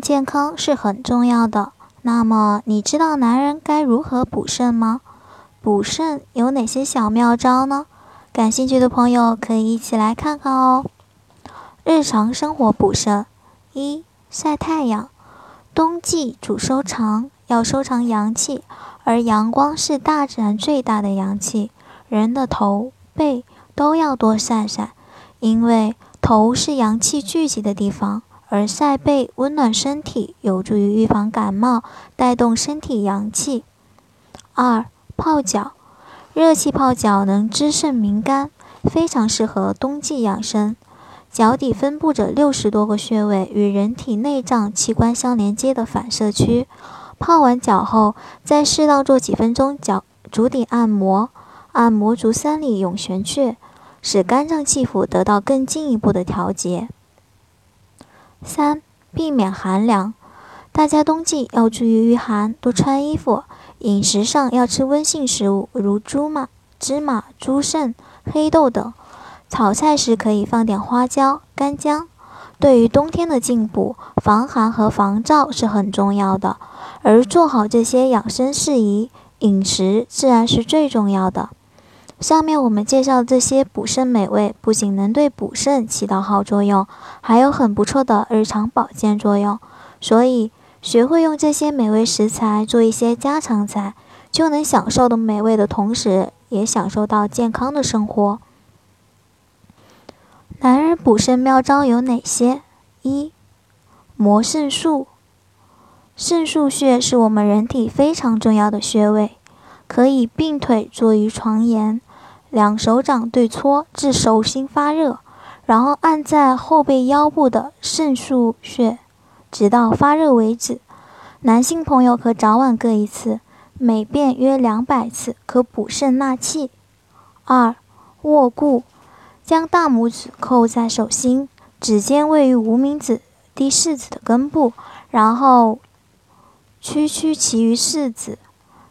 健康是很重要的，那么你知道男人该如何补肾吗？补肾有哪些小妙招呢？感兴趣的朋友可以一起来看看哦。日常生活补肾：一、晒太阳。冬季主收藏，要收藏阳气，而阳光是大自然最大的阳气，人的头、背都要多晒晒，因为头是阳气聚集的地方。而晒背温暖身体，有助于预防感冒，带动身体阳气。二、泡脚，热气泡脚能滋肾明肝，非常适合冬季养生。脚底分布着六十多个穴位，与人体内脏器官相连接的反射区。泡完脚后，再适当做几分钟脚足底按摩，按摩足三里涌泉穴，使肝脏气府得到更进一步的调节。三、避免寒凉，大家冬季要注意御寒，多穿衣服。饮食上要吃温性食物，如猪麻、芝麻、猪肾、黑豆等。炒菜时可以放点花椒、干姜。对于冬天的进补，防寒和防燥是很重要的。而做好这些养生事宜，饮食自然是最重要的。下面我们介绍这些补肾美味，不仅能对补肾起到好作用，还有很不错的日常保健作用。所以，学会用这些美味食材做一些家常菜，就能享受到美味的同时，也享受到健康的生活。男人补肾妙招有哪些？一、摩肾术。肾腧穴是我们人体非常重要的穴位，可以并腿坐于床沿。两手掌对搓至手心发热，然后按在后背腰部的肾腧穴，直到发热为止。男性朋友可早晚各一次，每遍约两百次，可补肾纳气。二、握固，将大拇指扣在手心，指尖位于无名指第四指的根部，然后屈曲其余四指，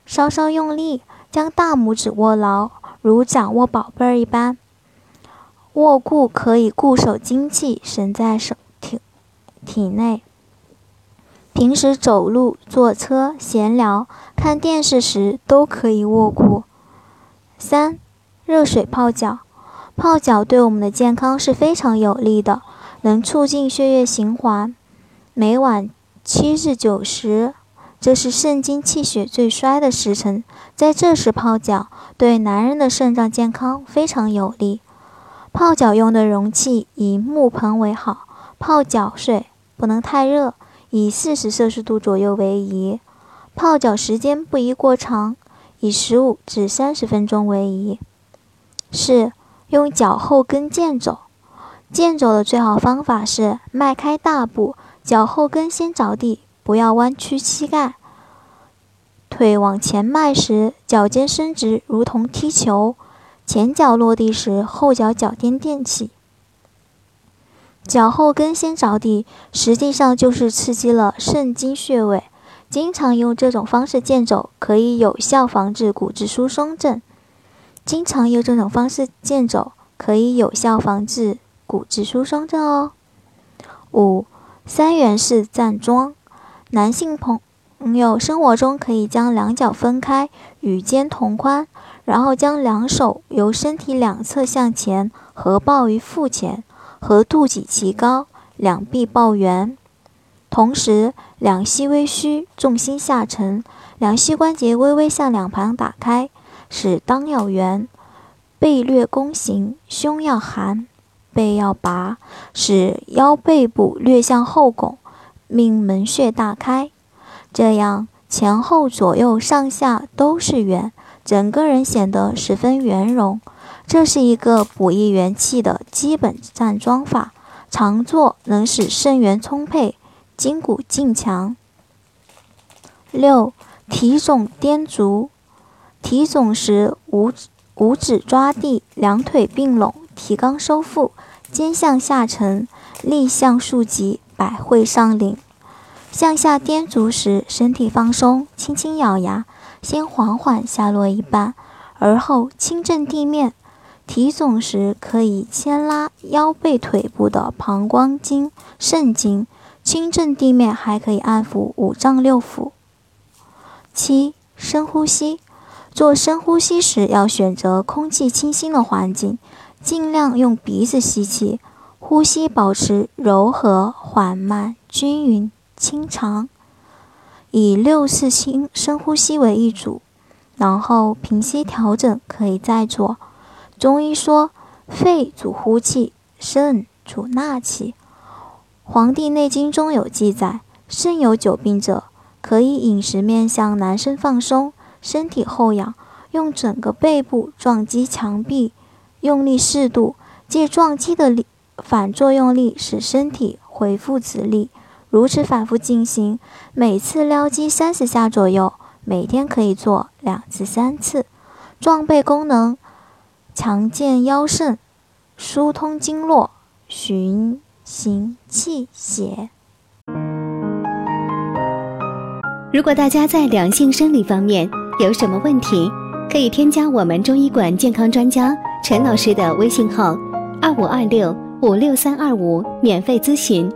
稍稍用力，将大拇指握牢。如掌握宝贝儿一般，握固可以固守精气，神在手体体内。平时走路、坐车、闲聊、看电视时都可以握固。三、热水泡脚，泡脚对我们的健康是非常有利的，能促进血液循环。每晚七至九时。这是肾精气血最衰的时辰，在这时泡脚，对男人的肾脏健康非常有利。泡脚用的容器以木盆为好，泡脚水不能太热，以四十摄氏度左右为宜。泡脚时间不宜过长，以十五至三十分钟为宜。四、用脚后跟健走，健走的最好方法是迈开大步，脚后跟先着地。不要弯曲膝盖，腿往前迈时，脚尖伸直，如同踢球；前脚落地时，后脚脚尖垫起。脚后跟先着地，实际上就是刺激了肾经穴位。经常用这种方式健走，可以有效防治骨质疏松症。经常用这种方式健走，可以有效防治骨质疏松症哦。五、三元式站桩。男性朋友生活中可以将两脚分开，与肩同宽，然后将两手由身体两侧向前合抱于腹前，和肚脐齐高，两臂抱圆，同时两膝微虚，重心下沉，两膝关节微微向两旁打开，使裆要圆，背略弓形，胸要含，背要拔，使腰背部略向后拱。命门穴大开，这样前后左右上下都是圆，整个人显得十分圆融。这是一个补益元气的基本站桩法，常做能使肾元充沛，筋骨劲强。六、提踵颠足。提踵时，五五指抓地，两腿并拢，提肛收腹，肩向下沉，力向竖脊，百会上领。向下颠足时，身体放松，轻轻咬牙，先缓缓下落一半，而后轻震地面。提踵时可以牵拉腰背腿部的膀胱经、肾经，轻震地面还可以安抚五脏六腑。七、深呼吸。做深呼吸时要选择空气清新的环境，尽量用鼻子吸气，呼吸保持柔和、缓慢、均匀、清长，以六次轻深呼吸为一组，然后平息调整，可以再做。中医说，肺主呼气，肾主纳气。《黄帝内经》中有记载，肾有久病者，可以饮食面向男生放松。身体后仰，用整个背部撞击墙壁，用力适度，借撞击的力反作用力使身体恢复直立。如此反复进行，每次撩击三十下左右，每天可以做两至三次。壮背功能，强健腰肾，疏通经络，循行气血。如果大家在两性生理方面，有什么问题，可以添加我们中医馆健康专家陈老师的微信号：二五二六五六三二五，免费咨询。